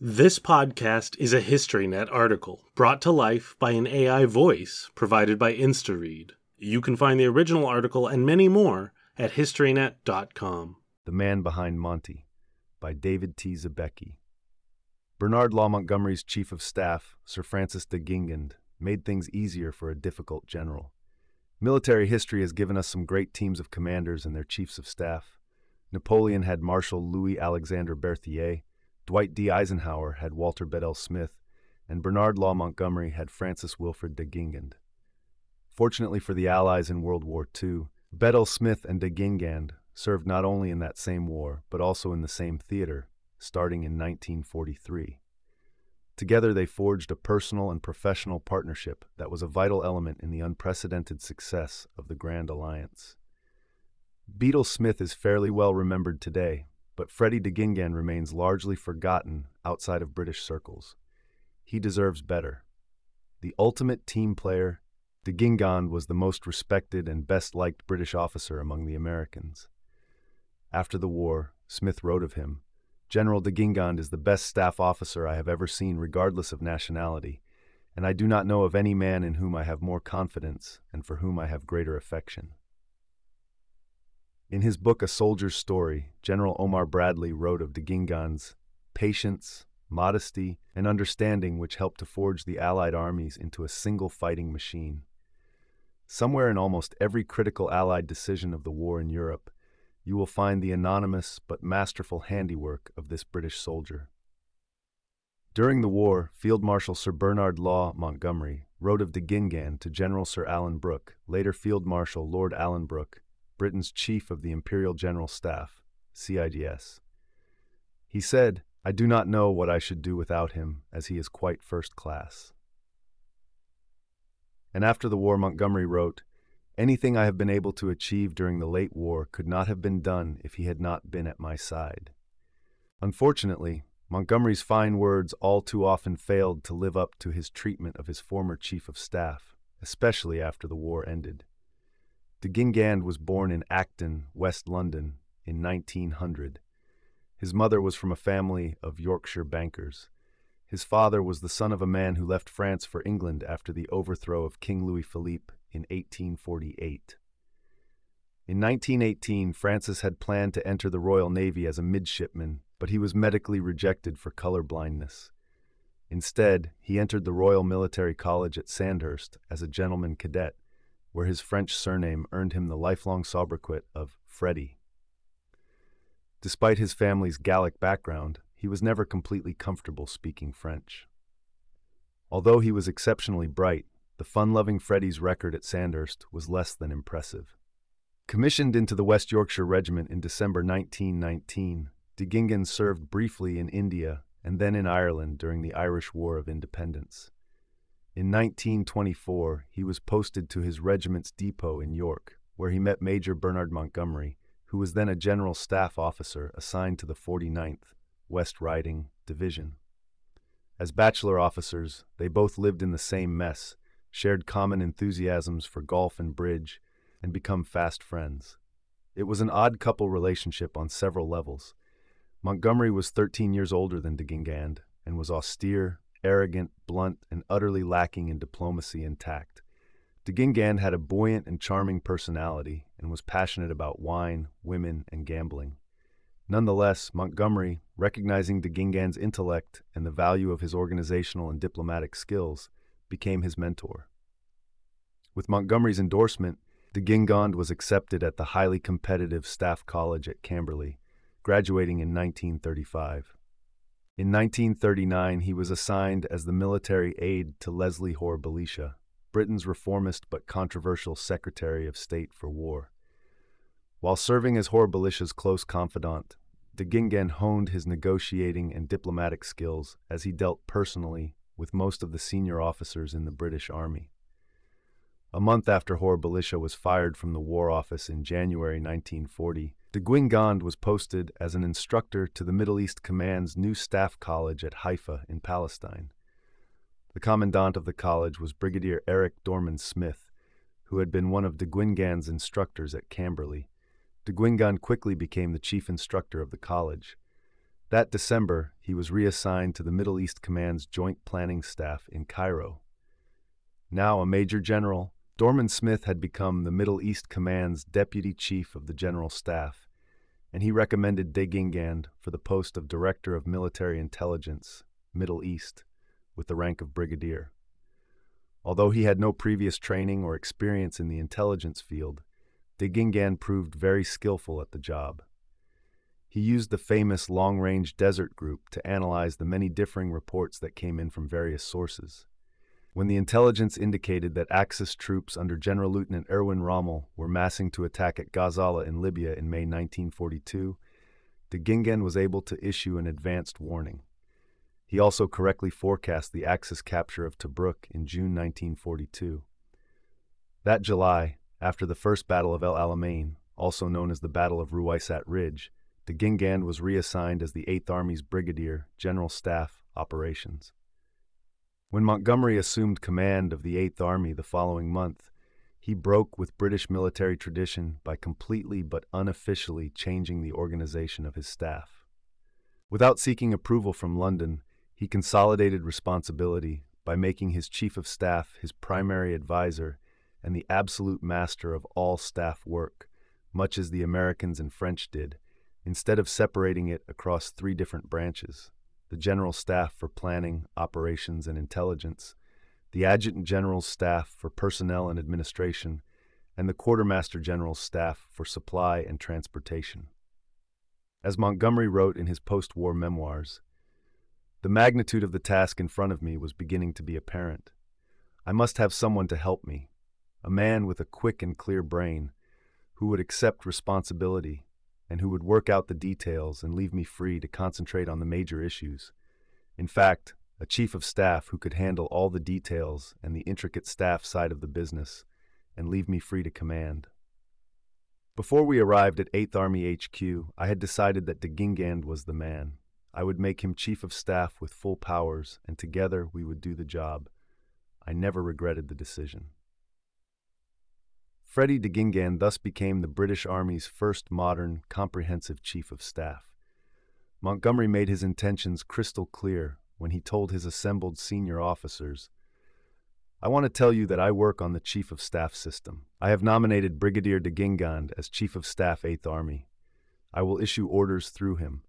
This podcast is a HistoryNet article brought to life by an AI voice provided by InstaRead. You can find the original article and many more at historynet.com. The Man Behind Monty by David T. Zabecki. Bernard Law Montgomery's chief of staff, Sir Francis de Guingand, made things easier for a difficult general. Military history has given us some great teams of commanders and their chiefs of staff. Napoleon had Marshal Louis Alexander Berthier, Dwight D. Eisenhower had Walter Bedell Smith, and Bernard Law Montgomery had Francis Wilfrid de Guingand. Fortunately for the Allies in World War II, Bedell Smith and de Guingand served not only in that same war, but also in the same theater, starting in 1943. Together, they forged a personal and professional partnership that was a vital element in the unprecedented success of the Grand Alliance. Bedell Smith is fairly well remembered today, but Freddie de Guingand remains largely forgotten outside of British circles. He deserves better. The ultimate team player, de Guingand was the most respected and best liked British officer among the Americans. After the war, Smith wrote of him General de Guingand is the best staff officer I have ever seen, regardless of nationality, and I do not know of any man in whom I have more confidence and for whom I have greater affection. In his book A Soldier's Story, General Omar Bradley wrote of de Guingand's patience, modesty, and understanding which helped to forge the Allied armies into a single fighting machine. Somewhere in almost every critical Allied decision of the war in Europe, you will find the anonymous but masterful handiwork of this British soldier. During the war, Field Marshal Sir Bernard Law Montgomery wrote of de Guingand to General Sir Alan Brooke, later Field Marshal Lord Alanbrooke, Britain's chief of the Imperial General Staff, CIGS. He said, I do not know what I should do without him, as he is quite first class. And after the war, Montgomery wrote, Anything I have been able to achieve during the late war could not have been done if he had not been at my side. Unfortunately, Montgomery's fine words all too often failed to live up to his treatment of his former chief of staff, especially after the war ended. De Guingand was born in Acton, West London, in 1900. His mother was from a family of Yorkshire bankers. His father was the son of a man who left France for England after the overthrow of King Louis Philippe in 1848. In 1918, Francis had planned to enter the Royal Navy as a midshipman, but he was medically rejected for color blindness. Instead, he entered the Royal Military College at Sandhurst as a gentleman cadet where his French surname earned him the lifelong sobriquet of Freddy. Despite his family's Gallic background, he was never completely comfortable speaking French. Although he was exceptionally bright, the fun-loving Freddy's record at Sandhurst was less than impressive. Commissioned into the West Yorkshire Regiment in December 1919, de Guingand served briefly in India and then in Ireland during the Irish War of Independence. In 1924, he was posted to his regiment's depot in York, where he met Major Bernard Montgomery, who was then a general staff officer assigned to the 49th West Riding Division. As bachelor officers, they both lived in the same mess, shared common enthusiasms for golf and bridge, and become fast friends. It was an odd couple relationship on several levels. Montgomery was 13 years older than de Guingand and was austere, arrogant, blunt, and utterly lacking in diplomacy and tact. De Guingand had a buoyant and charming personality and was passionate about wine, women, and gambling. Nonetheless, Montgomery, recognizing de Guingand's intellect and the value of his organizational and diplomatic skills, became his mentor. With Montgomery's endorsement, de Guingand was accepted at the highly competitive Staff College at Camberley, graduating in 1935. In 1939, he was assigned as the military aide to Leslie Hore Belisha, Britain's reformist but controversial Secretary of State for War. While serving as Hore Belisha's close confidant, de Guingand honed his negotiating and diplomatic skills as he dealt personally with most of the senior officers in the British Army. A month after Hore Belisha was fired from the War Office in January 1940, De Guingand was posted as an instructor to the Middle East Command's new staff college at Haifa in Palestine. The commandant of the college was Brigadier Eric Dorman Smith, who had been one of de Guingand's instructors at Camberley. De Guingand quickly became the chief instructor of the college. That December, he was reassigned to the Middle East Command's Joint Planning Staff in Cairo. Now a Major General, Dorman Smith had become the Middle East Command's Deputy Chief of the General Staff, and he recommended De Guingand for the post of Director of Military Intelligence, Middle East, with the rank of Brigadier. Although he had no previous training or experience in the intelligence field, De Guingand proved very skillful at the job. He used the famous Long Range Desert Group to analyze the many differing reports that came in from various sources. When the intelligence indicated that Axis troops under General Lieutenant Erwin Rommel were massing to attack at Gazala in Libya in May 1942, de Guingand was able to issue an advanced warning. He also correctly forecast the Axis capture of Tobruk in June 1942. That July, after the First Battle of El Alamein, also known as the Battle of Ruwaisat Ridge, de Guingand was reassigned as the Eighth Army's Brigadier, General Staff, Operations. When Montgomery assumed command of the Eighth Army the following month, he broke with British military tradition by completely but unofficially changing the organization of his staff. Without seeking approval from London, he consolidated responsibility by making his chief of staff his primary advisor and the absolute master of all staff work, much as the Americans and French did, instead of separating it across three different branches the General Staff for Planning, Operations, and Intelligence, the Adjutant General's Staff for Personnel and Administration, and the Quartermaster General's Staff for Supply and Transportation. As Montgomery wrote in his post war memoirs, the magnitude of the task in front of me was beginning to be apparent. I must have someone to help me, a man with a quick and clear brain, who would accept responsibility and who would work out the details and leave me free to concentrate on the major issues. In fact, a chief of staff who could handle all the details and the intricate staff side of the business and leave me free to command. Before we arrived at 8th Army HQ, I had decided that de Guingand was the man. I would make him chief of staff with full powers, and together we would do the job. I never regretted the decision. Freddie de Guingand thus became the British Army's first modern, comprehensive Chief of Staff. Montgomery made his intentions crystal clear when he told his assembled senior officers I want to tell you that I work on the Chief of Staff system. I have nominated Brigadier de Guingand as Chief of Staff 8th Army. I will issue orders through him.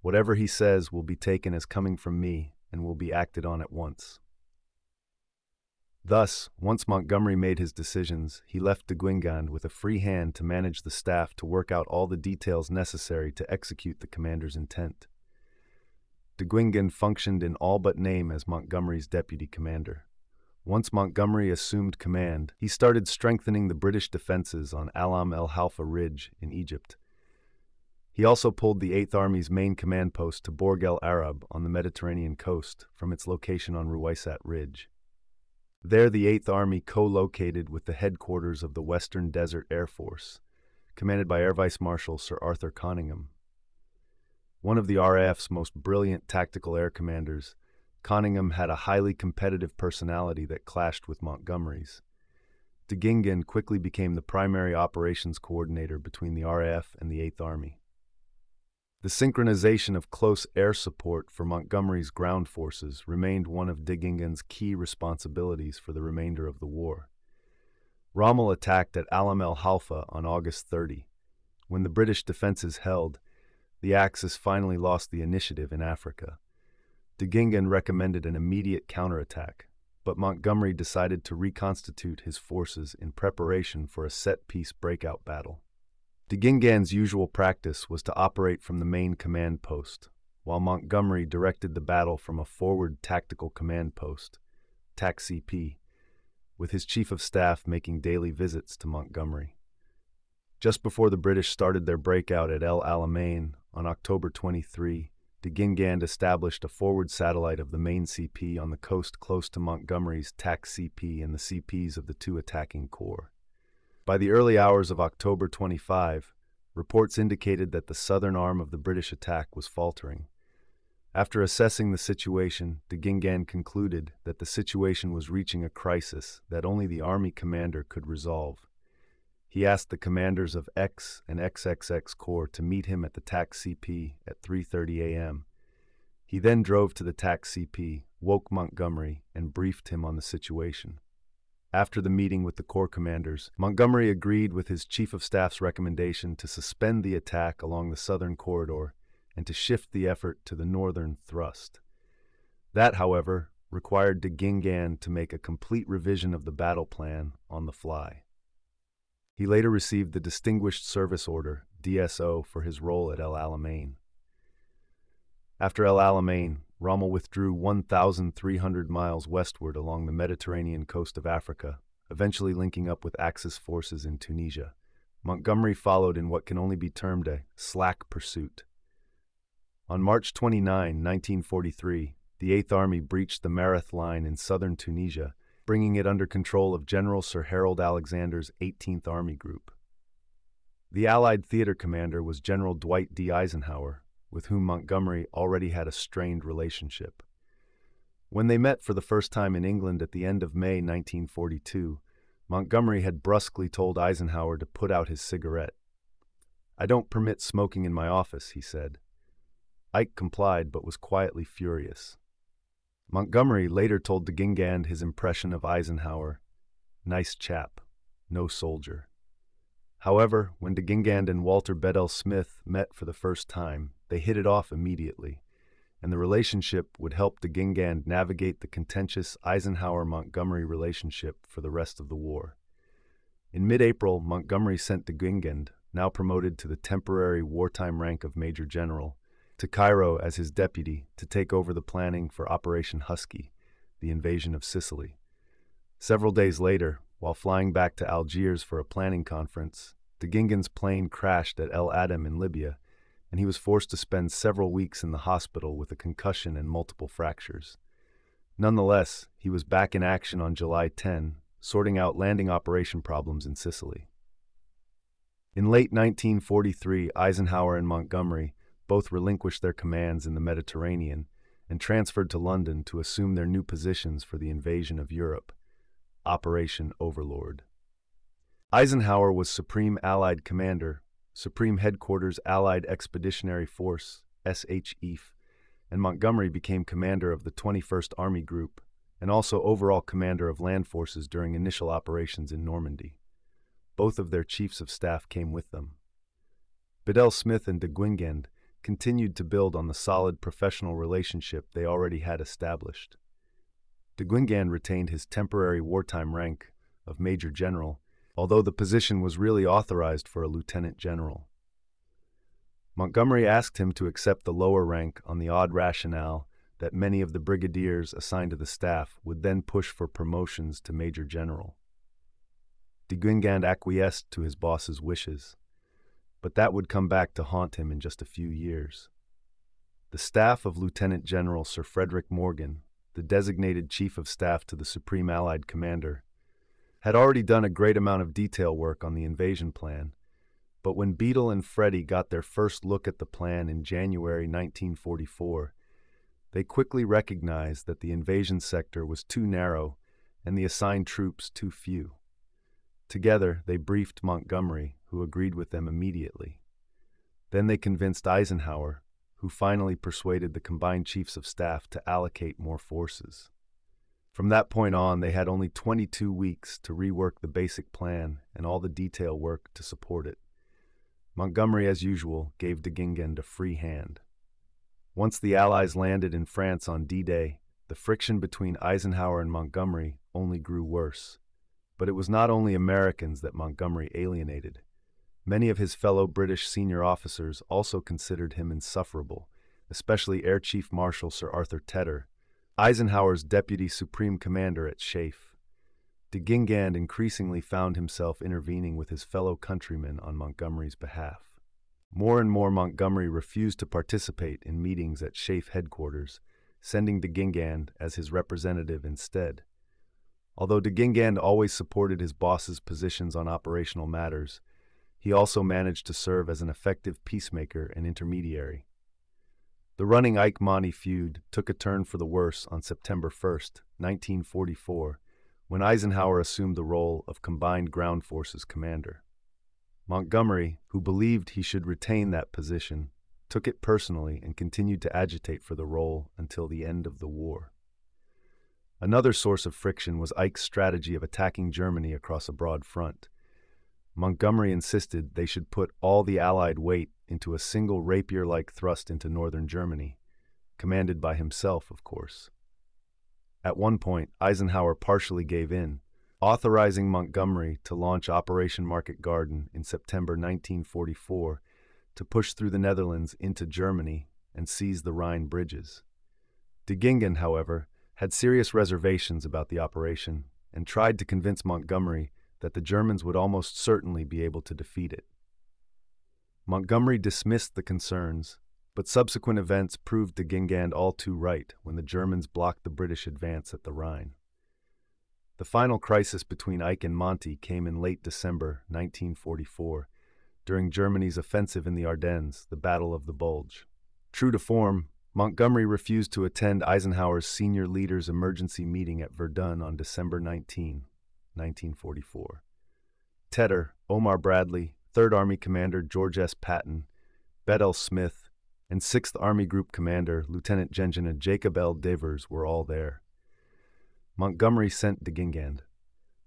Whatever he says will be taken as coming from me and will be acted on at once. Thus, once Montgomery made his decisions, he left de Guingand with a free hand to manage the staff to work out all the details necessary to execute the commander's intent. De Guingand functioned in all but name as Montgomery's deputy commander. Once Montgomery assumed command, he started strengthening the British defenses on Alam el Halfa Ridge in Egypt. He also pulled the Eighth Army's main command post to Borg el Arab on the Mediterranean coast from its location on Ruwaisat Ridge. There, the Eighth Army co located with the headquarters of the Western Desert Air Force, commanded by Air Vice Marshal Sir Arthur Coningham. One of the RAF's most brilliant tactical air commanders, Coningham had a highly competitive personality that clashed with Montgomery's. De Guingand quickly became the primary operations coordinator between the RAF and the Eighth Army. The synchronization of close air support for Montgomery's ground forces remained one of de Guingand's key responsibilities for the remainder of the war. Rommel attacked at Alam el Halfa on August 30. When the British defenses held, the Axis finally lost the initiative in Africa. De Guingand recommended an immediate counterattack, but Montgomery decided to reconstitute his forces in preparation for a set piece breakout battle. De Guingand's usual practice was to operate from the main command post, while Montgomery directed the battle from a forward tactical command post, TAC-CP, with his chief of staff making daily visits to Montgomery. Just before the British started their breakout at El Alamein on October 23, de Guingand established a forward satellite of the main CP on the coast close to Montgomery's TAC-CP and the CPs of the two attacking corps. By the early hours of October 25, reports indicated that the southern arm of the British attack was faltering. After assessing the situation, de Guingand concluded that the situation was reaching a crisis that only the army commander could resolve. he asked the commanders of X and XXX Corps to meet him at the TAC CP at 3:30 a.m. He then drove to the TAC CP, woke Montgomery, and briefed him on the situation. After the meeting with the Corps commanders, Montgomery agreed with his Chief of Staff's recommendation to suspend the attack along the southern corridor and to shift the effort to the northern thrust. That, however, required de Guingand to make a complete revision of the battle plan on the fly. He later received the Distinguished Service Order, DSO, for his role at El Alamein. After El Alamein, Rommel withdrew 1,300 miles westward along the Mediterranean coast of Africa, eventually linking up with Axis forces in Tunisia. Montgomery followed in what can only be termed a slack pursuit. On March 29, 1943, the Eighth Army breached the Mareth Line in southern Tunisia, bringing it under control of General Sir Harold Alexander's 18th Army Group. The Allied theater commander was General Dwight D. Eisenhower, with whom Montgomery already had a strained relationship. When they met for the first time in England at the end of May 1942, Montgomery had brusquely told Eisenhower to put out his cigarette. I don't permit smoking in my office, he said. Ike complied but was quietly furious. Montgomery later told de Guingand his impression of Eisenhower nice chap, no soldier. However, when de Guingand and Walter Bedell Smith met for the first time, they hit it off immediately, and the relationship would help de Guingand navigate the contentious Eisenhower Montgomery relationship for the rest of the war. In mid April, Montgomery sent de Guingand, now promoted to the temporary wartime rank of Major General, to Cairo as his deputy to take over the planning for Operation Husky, the invasion of Sicily. Several days later, while flying back to Algiers for a planning conference, de Guingand's plane crashed at El Adem in Libya, and he was forced to spend several weeks in the hospital with a concussion and multiple fractures. Nonetheless, he was back in action on July 10, sorting out landing operation problems in Sicily. In late 1943, Eisenhower and Montgomery both relinquished their commands in the Mediterranean and transferred to London to assume their new positions for the invasion of Europe, Operation Overlord. Eisenhower was Supreme Allied Commander Supreme Headquarters Allied Expeditionary Force, SHAEF, and Montgomery became commander of the 21st Army Group and also overall commander of land forces during initial operations in Normandy. Both of their chiefs of staff came with them. Bedell Smith and de Guingand continued to build on the solid professional relationship they already had established. De Guingand retained his temporary wartime rank of Major General although the position was really authorized for a lieutenant general. Montgomery asked him to accept the lower rank on the odd rationale that many of the brigadiers assigned to the staff would then push for promotions to major general. De Guingand acquiesced to his boss's wishes, but that would come back to haunt him in just a few years. The staff of Lieutenant General Sir Frederick Morgan, the designated Chief of Staff to the Supreme Allied Commander, had already done a great amount of detail work on the invasion plan, but when Bedell and Freddy got their first look at the plan in January 1944, they quickly recognized that the invasion sector was too narrow and the assigned troops too few. Together, they briefed Montgomery, who agreed with them immediately. Then they convinced Eisenhower, who finally persuaded the combined chiefs of staff to allocate more forces. From that point on, they had only 22 weeks to rework the basic plan and all the detail work to support it. Montgomery, as usual, gave de Guingand a free hand. Once the Allies landed in France on D Day, the friction between Eisenhower and Montgomery only grew worse. But it was not only Americans that Montgomery alienated. Many of his fellow British senior officers also considered him insufferable, especially Air Chief Marshal Sir Arthur Tedder, Eisenhower's deputy supreme commander at SHAEF. De Guingand increasingly found himself intervening with his fellow countrymen on Montgomery's behalf. More and more Montgomery refused to participate in meetings at SHAEF headquarters, sending de Guingand as his representative instead. Although de Guingand always supported his boss's positions on operational matters, he also managed to serve as an effective peacemaker and intermediary. The running Ike Monty feud took a turn for the worse on September 1, 1944, when Eisenhower assumed the role of Combined Ground Forces commander. Montgomery, who believed he should retain that position, took it personally and continued to agitate for the role until the end of the war. Another source of friction was Ike's strategy of attacking Germany across a broad front. Montgomery insisted they should put all the Allied weight into a single rapier like thrust into northern Germany, commanded by himself, of course. At one point, Eisenhower partially gave in, authorizing Montgomery to launch Operation Market Garden in September 1944 to push through the Netherlands into Germany and seize the Rhine bridges. De Guingand, however, had serious reservations about the operation and tried to convince Montgomery that the Germans would almost certainly be able to defeat it. Montgomery dismissed the concerns, but subsequent events proved de Guingand all too right when the Germans blocked the British advance at the Rhine. The final crisis between Ike and Monty came in late December 1944, during Germany's offensive in the Ardennes, the Battle of the Bulge. True to form, Montgomery refused to attend Eisenhower's senior leaders' emergency meeting at Verdun on December 19, 1944. Tedder, Omar Bradley, 3rd Army Commander George S. Patton, Bedell Smith, and 6th Army Group Commander Lieutenant General Jacob L. Devers were all there. Montgomery sent de Guingand.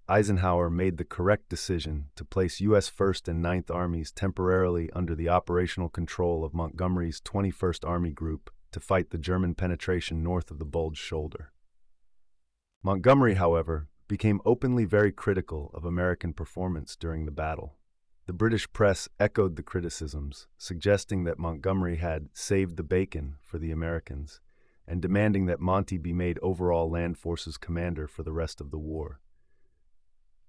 Eisenhower made the correct decision to place U.S. 1st and 9th Armies temporarily under the operational control of Montgomery's 21st Army Group to fight the German penetration north of the Bulge Shoulder. Montgomery, however, became openly very critical of American performance during the battle. The British press echoed the criticisms, suggesting that Montgomery had saved the bacon for the Americans and demanding that Monty be made overall land forces commander for the rest of the war.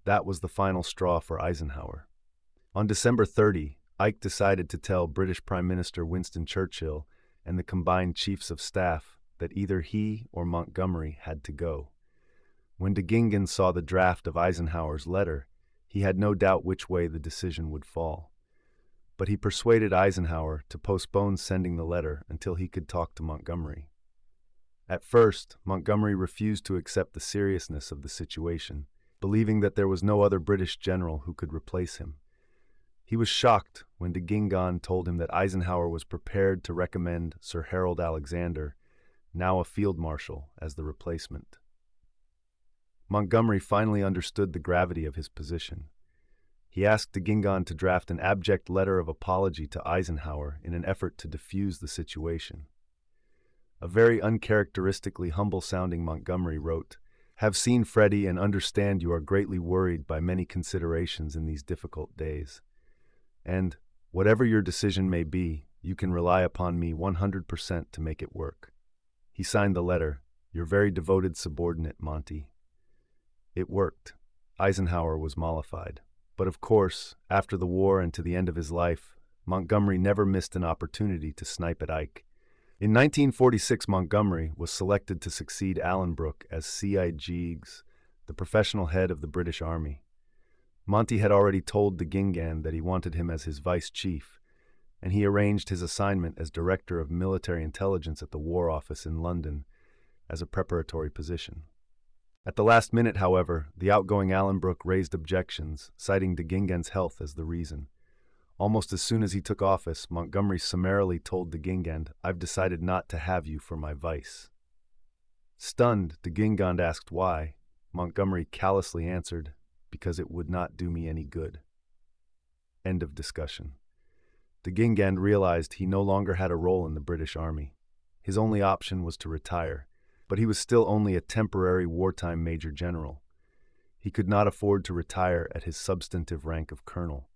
That was the final straw for Eisenhower. On December 30, Ike decided to tell British Prime Minister Winston Churchill and the combined chiefs of staff that either he or Montgomery had to go. When de Guingand saw the draft of Eisenhower's letter, he had no doubt which way the decision would fall. But he persuaded Eisenhower to postpone sending the letter until he could talk to Montgomery. At first, Montgomery refused to accept the seriousness of the situation, believing that there was no other British general who could replace him. He was shocked when de Guingand told him that Eisenhower was prepared to recommend Sir Harold Alexander, now a field marshal, as the replacement. Montgomery finally understood the gravity of his position. He asked de Guingand to draft an abject letter of apology to Eisenhower in an effort to defuse the situation. A very uncharacteristically humble sounding Montgomery wrote, Have seen Freddie and understand you are greatly worried by many considerations in these difficult days. And, whatever your decision may be, you can rely upon me 100% to make it work. He signed the letter, Your very devoted subordinate, Monty. It worked. Eisenhower was mollified. But of course, after the war and to the end of his life, Montgomery never missed an opportunity to snipe at Ike. In 1946, Montgomery was selected to succeed Alanbrooke as CIGS, the professional head of the British Army. Monty had already told de Guingand that he wanted him as his vice chief, and he arranged his assignment as Director of Military Intelligence at the War Office in London as a preparatory position. At the last minute, however, the outgoing Alanbrooke raised objections, citing de Guingand's health as the reason. Almost as soon as he took office, Montgomery summarily told de Guingand, I've decided not to have you for my vice. Stunned, de Guingand asked why. Montgomery callously answered, because it would not do me any good. End of discussion. De Guingand realized he no longer had a role in the British Army. His only option was to retire, but he was still only a temporary wartime major general. He could not afford to retire at his substantive rank of colonel.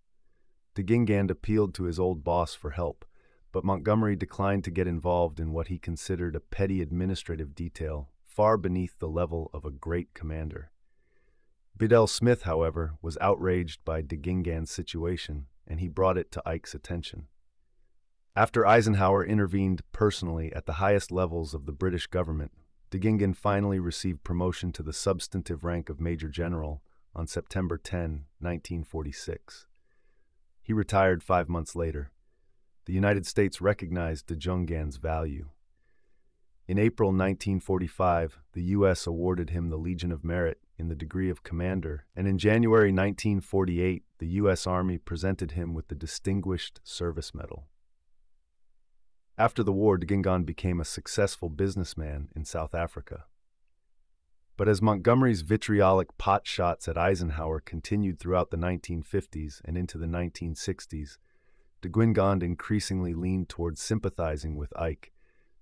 De Guingand appealed to his old boss for help, but Montgomery declined to get involved in what he considered a petty administrative detail far beneath the level of a great commander. Bedell Smith, however, was outraged by de Guingand's situation, and he brought it to Ike's attention. After Eisenhower intervened personally at the highest levels of the British government, de Guingand finally received promotion to the substantive rank of Major General on September 10, 1946. He retired five months later. The United States recognized de Guingand's value. In April 1945, the U.S. awarded him the Legion of Merit in the degree of commander, and in January 1948, the U.S. Army presented him with the Distinguished Service Medal. After the war, De Guingand became a successful businessman in South Africa. But as Montgomery's vitriolic pot shots at Eisenhower continued throughout the 1950s and into the 1960s, de Guingand increasingly leaned towards sympathizing with Ike,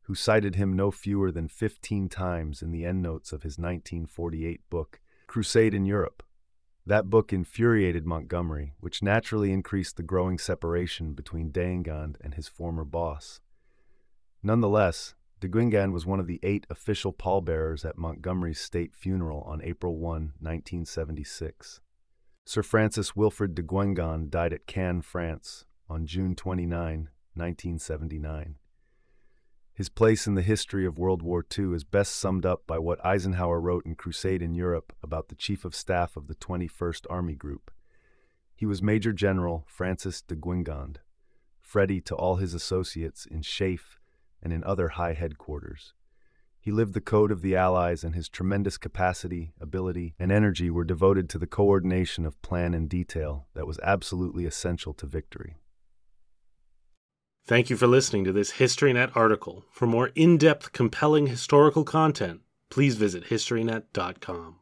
who cited him no fewer than 15 times in the endnotes of his 1948 book, Crusade in Europe. That book infuriated Montgomery, which naturally increased the growing separation between de Guingand and his former boss. Nonetheless, de Guingand was one of the eight official pallbearers at Montgomery's state funeral on April 1, 1976. Sir Francis Wilfrid de Guingand died at Cannes, France, on June 29, 1979. His place in the history of World War II is best summed up by what Eisenhower wrote in Crusade in Europe about the Chief of Staff of the 21st Army Group. He was Major General Francis de Guingand, Freddie to all his associates in SHAEF and in other high headquarters. He lived the code of the Allies, and his tremendous capacity, ability, and energy were devoted to the coordination of plan and detail that was absolutely essential to victory. Thank you for listening to this HistoryNet article. For more in depth, compelling historical content, please visit HistoryNet.com.